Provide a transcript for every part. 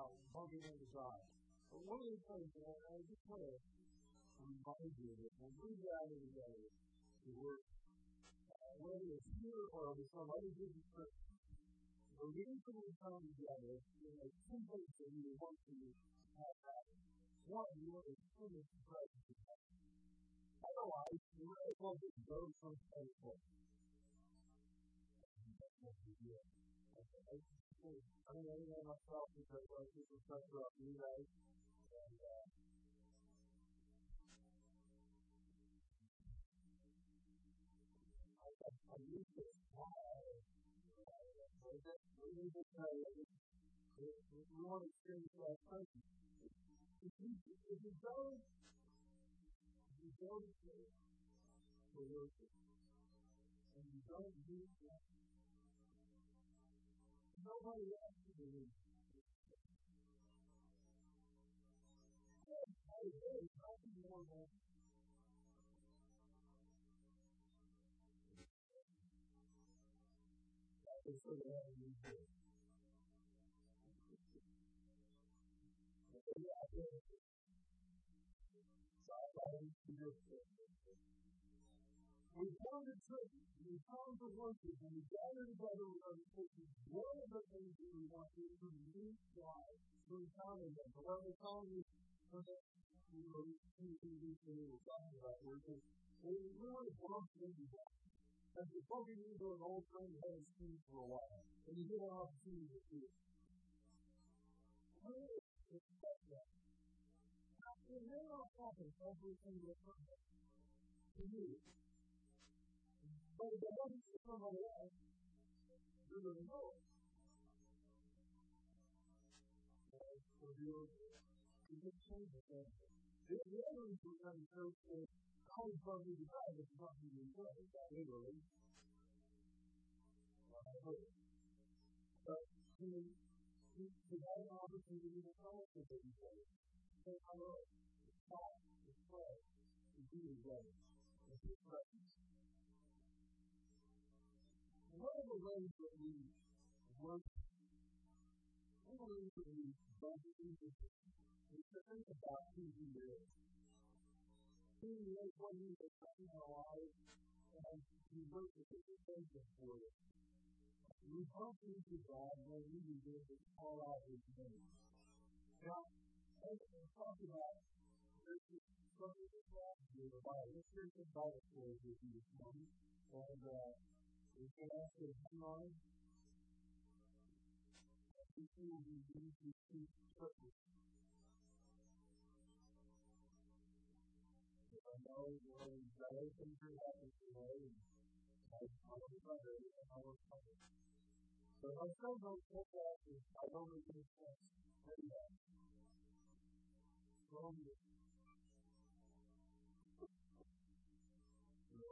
about bumping into God. But one of the things that I just want to remind you that when we gather together to work, uh, whether it's here or with some other group of the reason we come together is a two things that we want to have happen. One, we want to experience the presence of God. Otherwise, we might as well just go someplace else. I don't know anyone myself because I think it's pressure off you guys. And, uh, I, I, I use this we need to tell you, we want to experience that presence. If you, if you go, if you church for worship, and you don't do that, nobody else can believe we do. We come to church, we come to worship, and we gather together with our churches. One of the things that we want to do is God through encountering Him. But what we're calling is for the we were talking about worship. We really bump into God. And we an old friend who hadn't seen for a while, and you get an opportunity to see it. Expect that. It may not happen every single time. To you. But if it happens to somebody else, you're going to know it. So you're, you can change it. The other reason we're going to church is always love you to God, but not you to enjoy it. Literally. But you know, to have an opportunity to fellowship with each other, say hello, to talk, to pray, to be together, to be present. One of the ways that we work, one of the ways that we bump into is to think about who he is. He is, what he has done in our lives, and we work with his attention for it. We bump into God when we begin to call out his name. Now, as we talk about this something that's last year about let's hear some Bible stories with you this morning. And uh, ask you. I know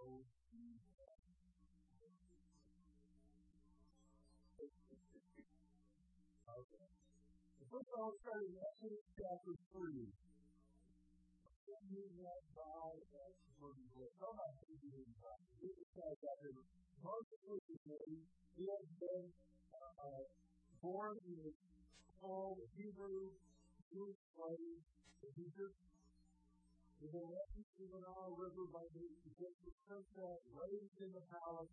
I Okay. The first one I'll start is Exodus chapter 3. You have God the Lord. Come on, please do God. Jesus says that in Moses was his. He been born in the small Hebrew Jewish slave in Egypt. He was left in the Nile River by the Egyptian princess, raised in the palace,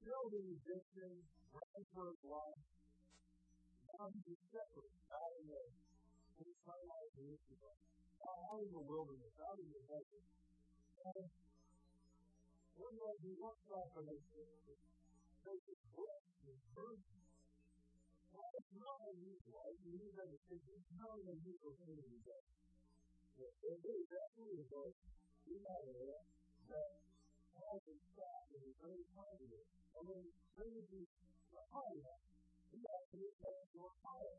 killed an Egyptian, ran for his life. Now he's a shepherd out in the his son life in Israel. Out in the wilderness, out in the desert. And one day he looks up and he says, there's this bush, this bird. Well, it's not unusual. I mean, you have to think it's not an unusual thing to do. It is actually a book in that area that has a staff that is very positive. And when he brings the fire, he actually says your fire.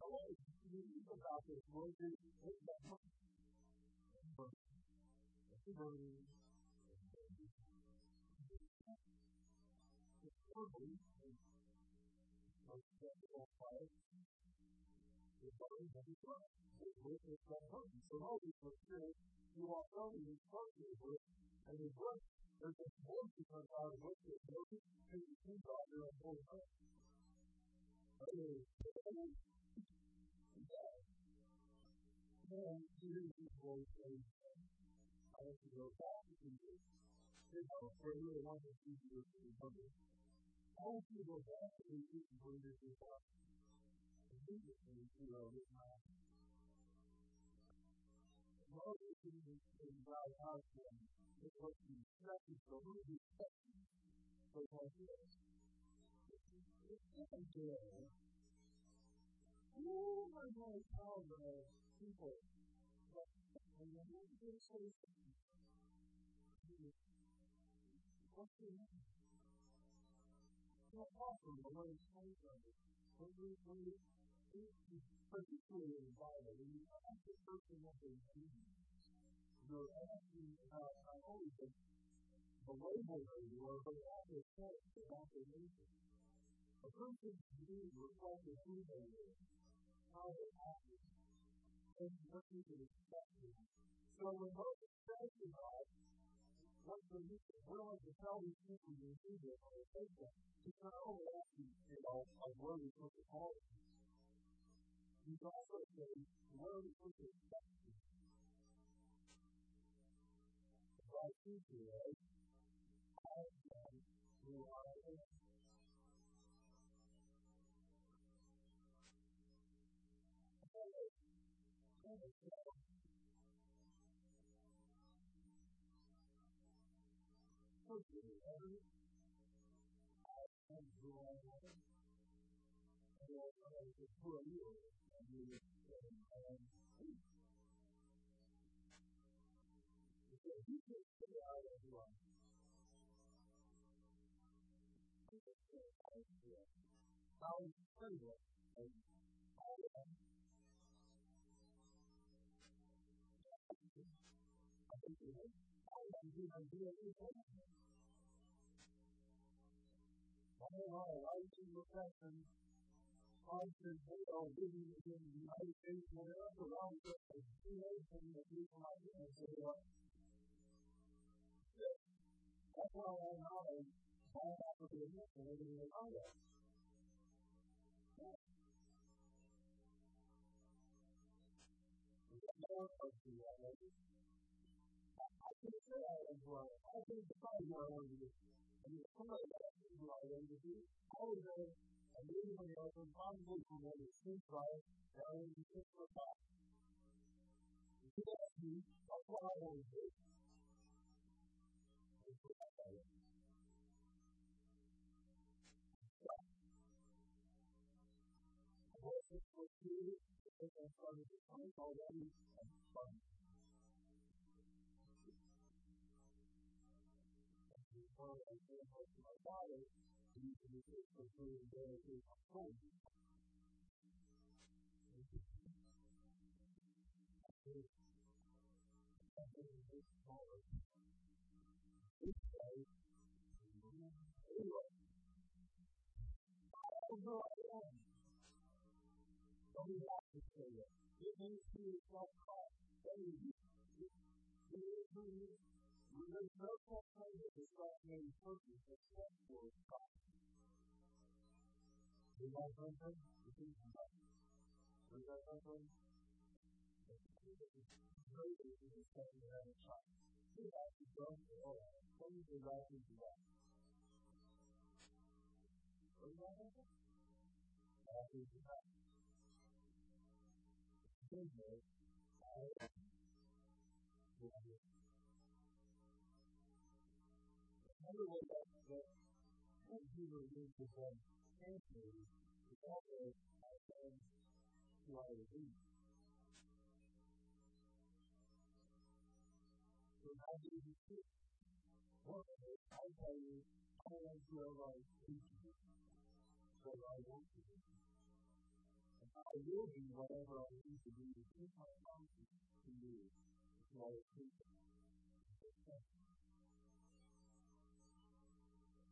I want to speak about this one thing. It's that book. It's burning. It's burning. Like that fire. It's burning. It's burning. It's that burning. So all these are here. You walk over and you start to work. And you work. There's a voice that comes out of it. It's working. And you think about your own whole life. And you second there. Oh my God, how the people. But you the name? So awesome the way the you the you're about the, the label they were, but also the sense about their A person's being reflects who they were how it happens, and what you can expect. So when Moses says to God, what the we're to tell these people to do this on the Facebook, he's not only asking, you know, a word is what to call it. He's also saying, what are we supposed to expect? God sees you, right? I am who I am. How is it? all life and reflection, constant halo living in the United States, whatever around the creation that we find and so on. That's why I know all African American living around us. More person already. I can say I am blind. I can define my own and it's somebody else who I am to be. I was a a million years old, probably from when it seems right, and I was just for a thought. You ask me, that's what I want to do. already fun. Or I say, my father, he was a very, very home. It means to self-taught. There's no such thing as a self-made person except for God. Is that something? Is that something? Great is the study you have child. You have to go to all. What is the right to do that? What is that something? That is the right. Business, I Another way that, that computer is perform cancer is also outside who I would be. So how do you do it? I tell you, I want to have my teaching so I want to do. And I will do whatever I need to do to keep my conscience to do.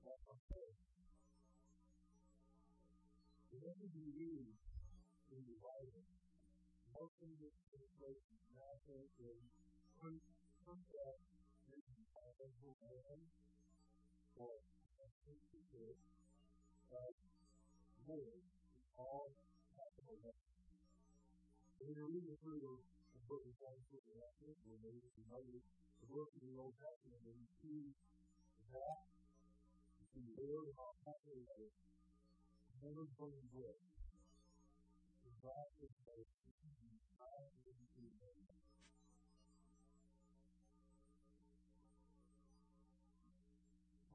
Whatever you read in the Bible, nothing gets the place of matter than proof that this is a powerful man or a person who is all capital letters. When you're reading through the book of John 3, the Apostles, or maybe some other book in the Old Testament, and you see that the all kinds of ways, never burning wood. God is faithful. God is faithful.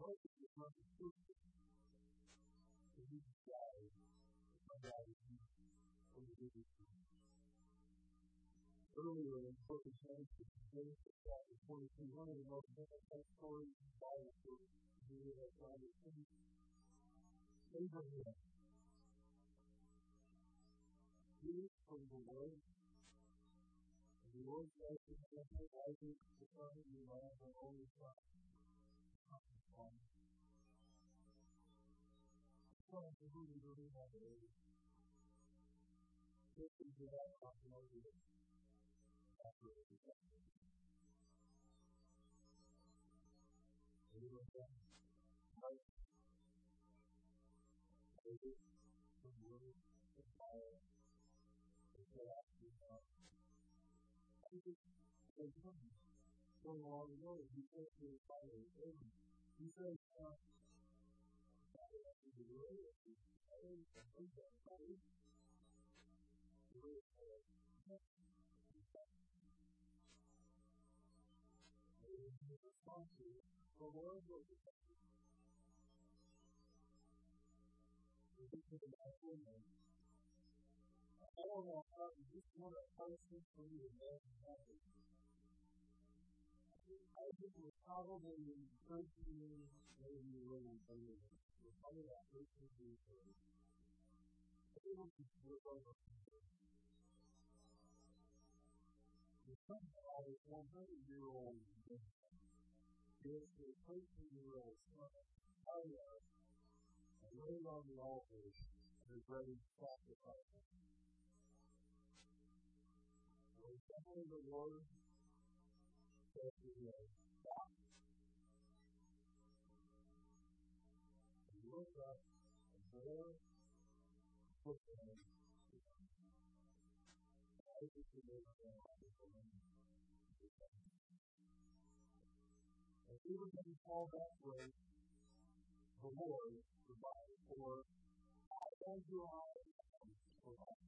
Moses is not the truth. To be scattered from God is from the good Earlier in the book of Genesis, Genesis chapter 22, one of the most famous stories in the Bible you that God is Abraham Jews from the Lord. And the Lord said to him, Isaac, the son of your land, my only son. Son, to whom you believe on the Lord. This is the God of. After the Abraham, Isaac, David, the Lord, the fire, going along the road, he says to his father, Abram, he says, uh, the Lord will be I don't know how you just want a person for you to know I think we're probably 13 years, maybe a little bit. We're probably about 13 years old. Able to work over. The son of a 100 year old is a 13 year old son. I know. Laid on the altar and ready to sacrifice. When someone the Lord said to him, Stop. He looked up and there put him Isaac And even when we fall that way, the Lord provides for all of your for us.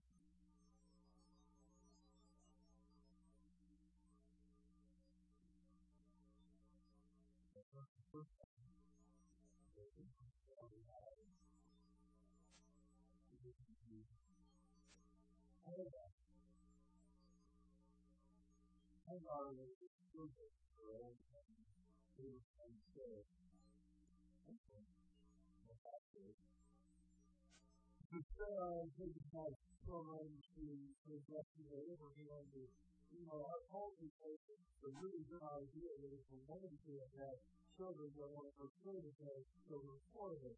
Hold on. Hold on a little. Was the servant girl who was unsaid. But Sarah didn't have children to possess the Abraham to, you know, our culture says it's a really good idea that if a woman can't have children that want her children to have children for them.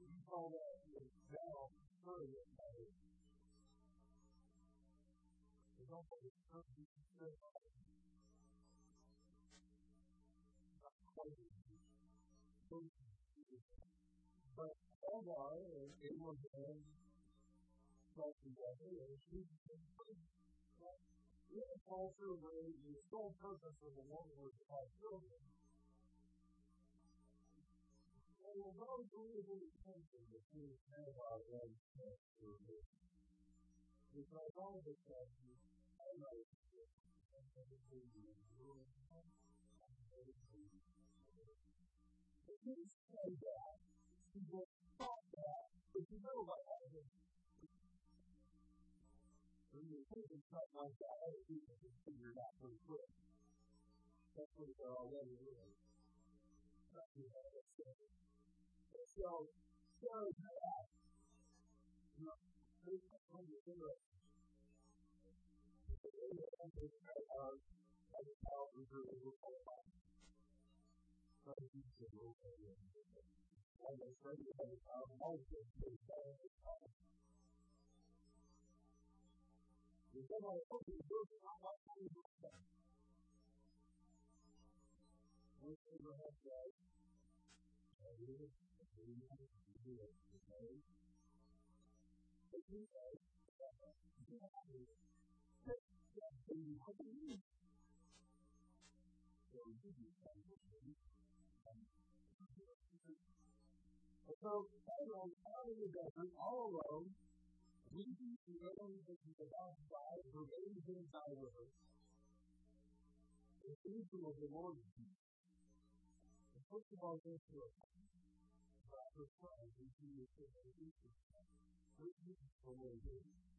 We call that the vow surrogate marriage. It's almost a term but and Abraham together and she in a culture where the sole purpose of the woman was to have children. And although it really didn't tension between Hagar and Abraham, because all of a sudden, Hagar is It didn't say that. Thought that. You know what? When you're thinking something like that, other people can figure it out pretty quick. That's what they're already doing. So, Sarah had, you know, there's something to do with Hagar as a child was really qualified. But he said, okay, and they said to him, um, Moses, they said, they said, well, okay, this is not what we do. And Abraham said, I did it, I did it, I did it, okay? do that. You have to take that baby what you need. So we give you that. And so, Pharaoh out in the desert, all alone, leaving the areas that he was outside, the raised inside with her. The angel of the Lord And first of all, this was about her son, who she was in the future. First, this is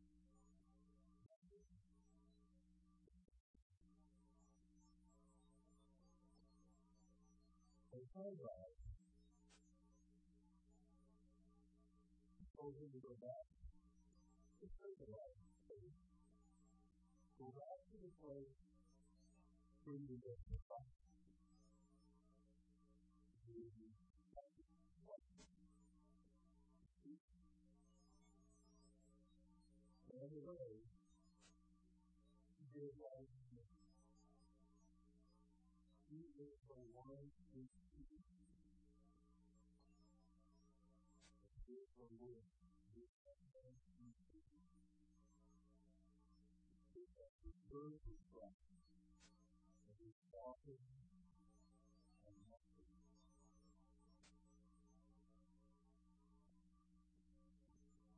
the Lord. And Pharaoh told him to go back to Pharaoh. Go back to the place where you lived with God. Anyway, he did what he. He is the one who speaks. He is the Lord. He is the one who speaks. He is the word of God. And he talking and nothing.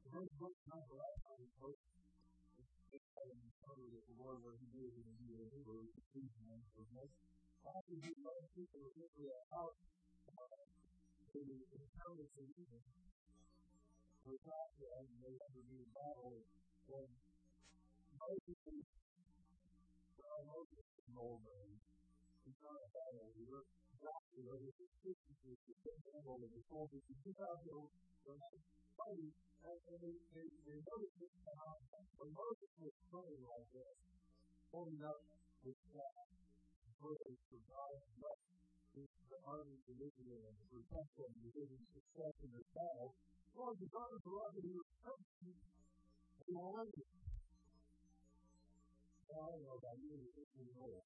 This book number I post and covered it the Lord where he gave it to you and who was pleasing him for How did you love people to remember they encountered the reason for God and they ever be battle when Moses saw Moses from over and he saw a battle. He looked back to the other consistency to the battle of the soldiers. He took out the fighting and they, they, they noticed it now. When Moses was praying like this, holding up his staff, praying for God's blessing, the army of Israel and for temple and giving success in the battle, well, the God of the Lord who was perfect, he wanted it. I don't know about you, it's in the Lord.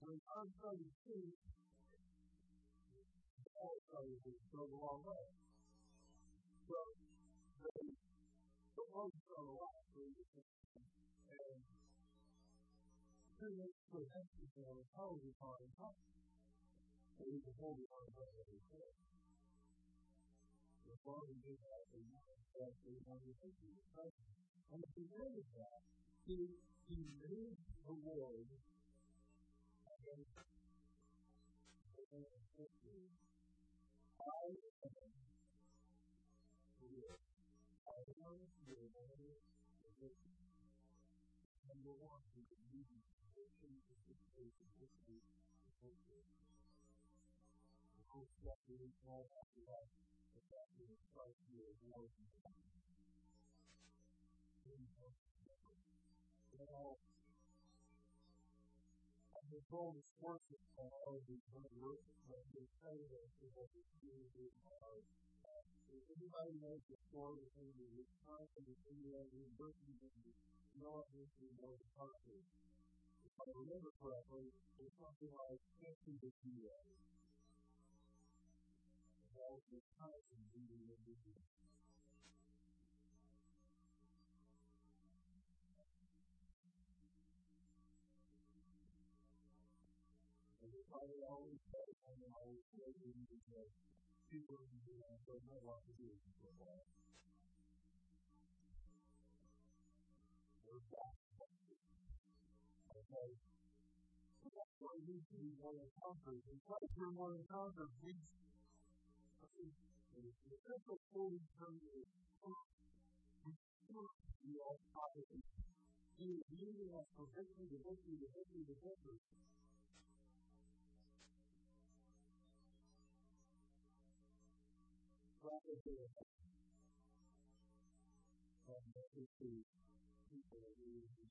When God started to see, Paul started to go the wrong way. So, they, the Lord started a lot for and two weeks for empty and probably far in time. So he was holding on to what he said. The Father did that for you, that they wanted to do. And at the end of that, he, he made the Lord against the man of history. I am the Lord. I am the Lord of history. Number one, and and I've been told and say that it was a community in my heart. If anybody knows the story of him, the and country. If I remember correctly, it's something like 50 to zero. And that was the time of the India And the Father always and I say, you need to say, people in the land don't know what to do for that. We're back. Okay. So that's why we to be more encountered. And because we're more encountered, we the essential holy term is we all properly. He is leading us from victory to victory to victory to victory. And this is the people that we need to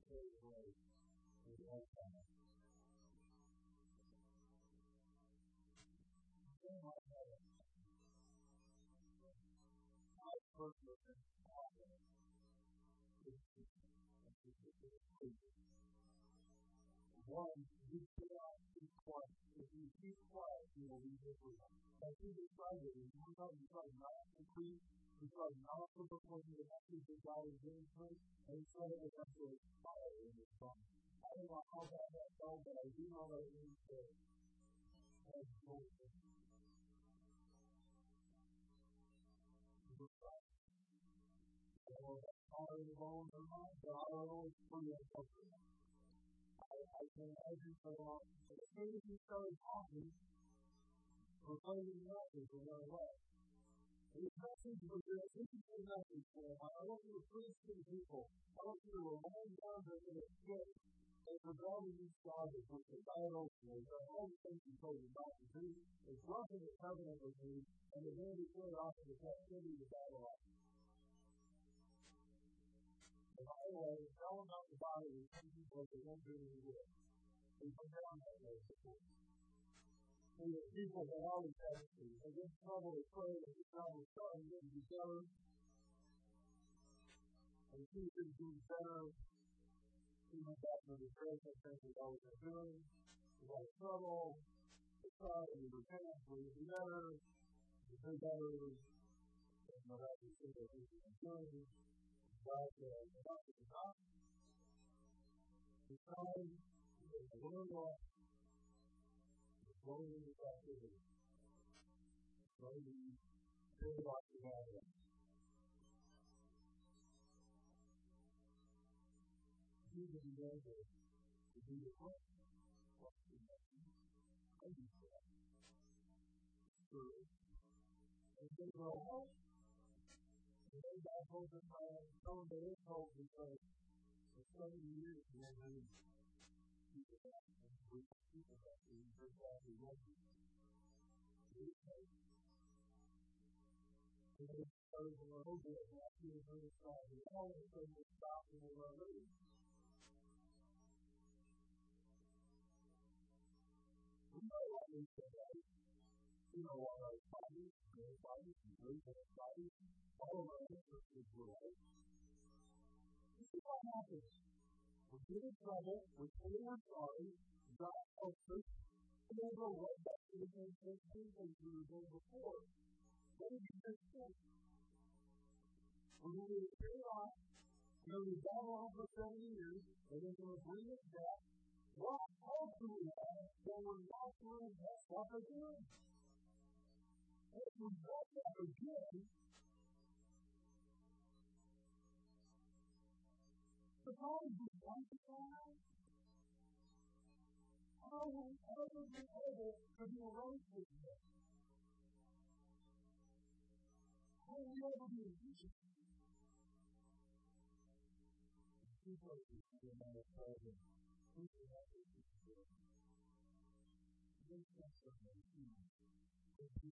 One, you cannot quiet. If you keep quiet, you will be different. One time he tried not to He started not to that him, and fire in his tongue. I don't know how that that felt, but I do know that it means to have joy. Or fire in the bones or not, but I don't know it's pretty uncomfortable. I, I can imagine for a long as soon as he started talking, proclaiming the message, it went away. His message was this interesting message for him. I want you to preach to the people. I want you to remind them that in a ship that the driving these garbage with the bad ocean, the all the things he told them not to do, is broken the covenant with me, and to be put off into captivity to Babylon. And by the way, tell them about the body of the people that won't do any good. They come down that way, support and the people that always have to. They in trouble, they pray, they get trouble, starting getting together. And see if it's getting better. See what's happening with prayer, sometimes we always are doing. Got trouble, we try, we repent, we get together, we do better. And no matter what we say, we're doing. God, uh, is enough. We try, we learn what slowly into captivity. The it. To do the work, what to do. I do that. True. And they go home. And they got hope in my own. Some of it is hope because for so many years, they have been people that and we people that we heard that we love you. And they started to learn over it and after they heard us all, they all of a sudden would We know what our bodies, their bodies, and our bodies, all of our ancestors were right. This is what happens. We get in trouble, we say we're sorry, God helps us, and then we're right back to the same thing we were doing before. What did you just say? We're going to off, we're going to down on for 70 years, and then we're going to bring it back. What hope do we when we're not doing that stuff again? If we mess up again, the problem is once in a while, how will ever be able to do right with this? How will ever be efficient? People are in have to be here. They can't submit to me. If you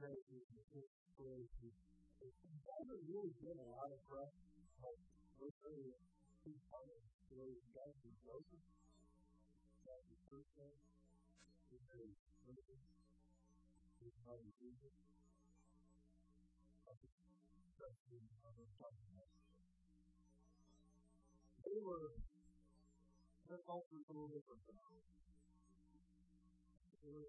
pray this, Lord, haven't really been a lot of press. Like, mostly, he's part of the way you guys are broken. That is first thing. He's very broken. He's Jesus. The talking about. They were, their culture is a little different. They were,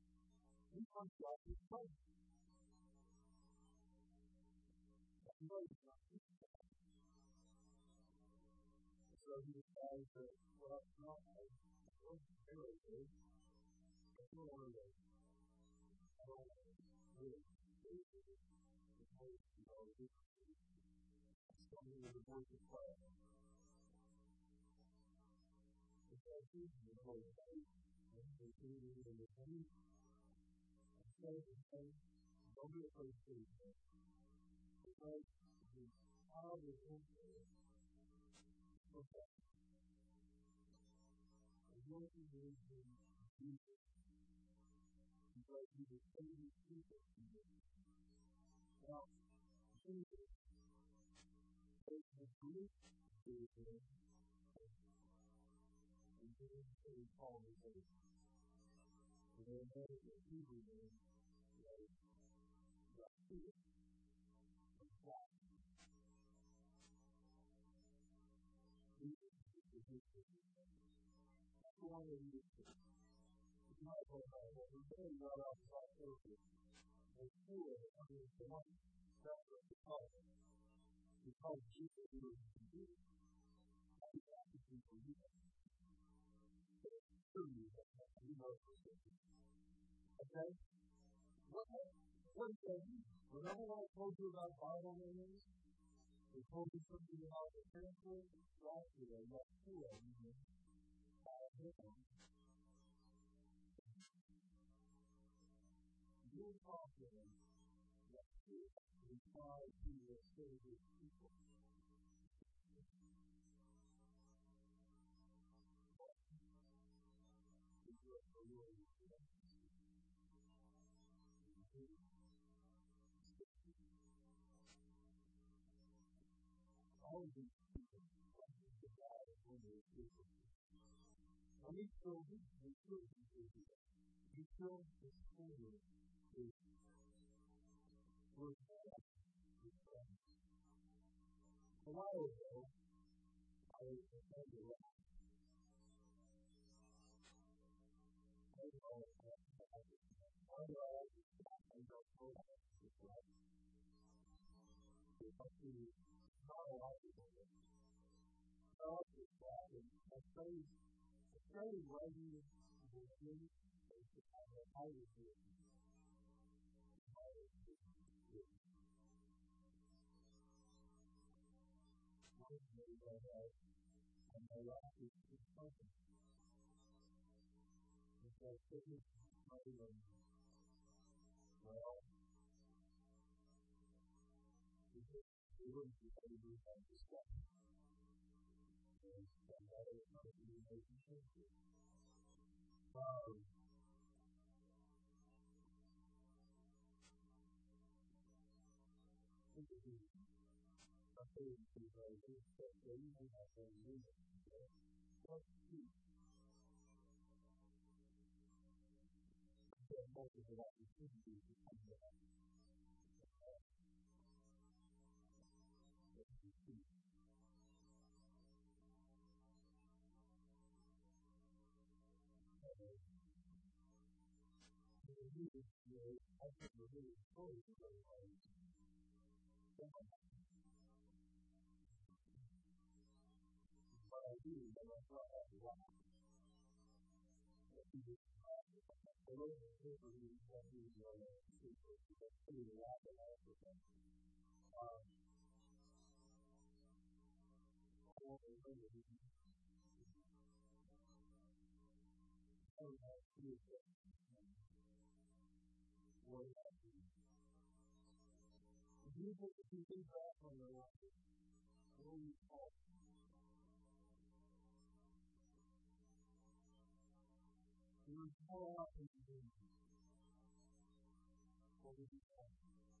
We come to our place. So he decides that, well, no, I don't really do. I don't want to live. I don't want to live. Something with the voice of fire. It's like he's the Holy Spirit. And he's leading in the don't be name Okay? What, what is that? Remember what I told you about Bible memories? They told you something about the temple, Joshua, Yeshua, you. Your confidence that you reply to your Savior's people. All of these people to God when they're people. And he still he still he still is holy is worth A while ago, I was offended. I was all why do I like this? I don't know how to do it. It's actually not a lot of people. God is God, and I pray, I pray right here in the beginning, that you have a higher view. And my life is just perfect. And so I put this money on my own. Because wouldn't be able to do that this way. And that is not a relationship. Um, Jesus, if you think back on your life, what do you call You were called out in the room. What would you call of them. They were going to call it the work of God. By all who want to hear and see. What is the gospel and the people that to do the mercy of history? That's not the first year of my life. It is our hope that we can write this down.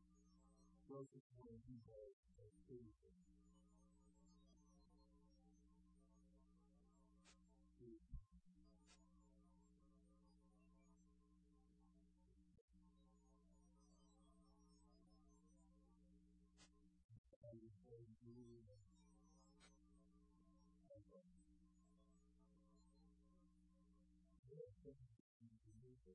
guys as Savior. we were so full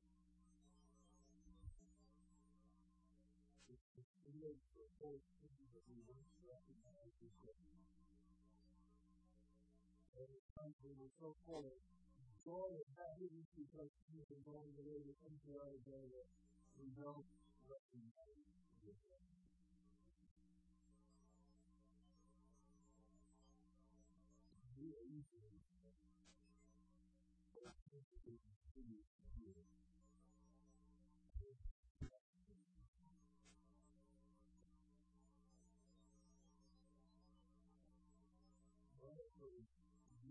of joy and happiness because we were going the way that things are today that we don't recognize it. We are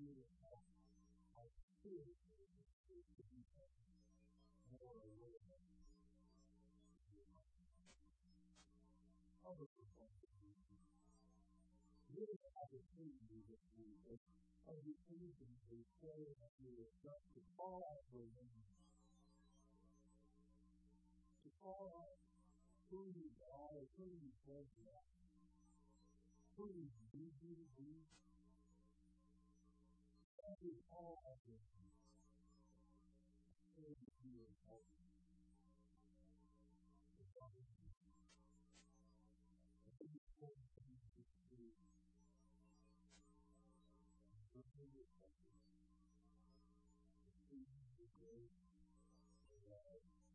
easily really opportunity this week as we anything to say that we are just to call out for. To call out who you are, who you say you are, who you He is all of your things. He is all of you. The Father is all of you. He is all of you. He is all of you. He is all of you. He is all of you.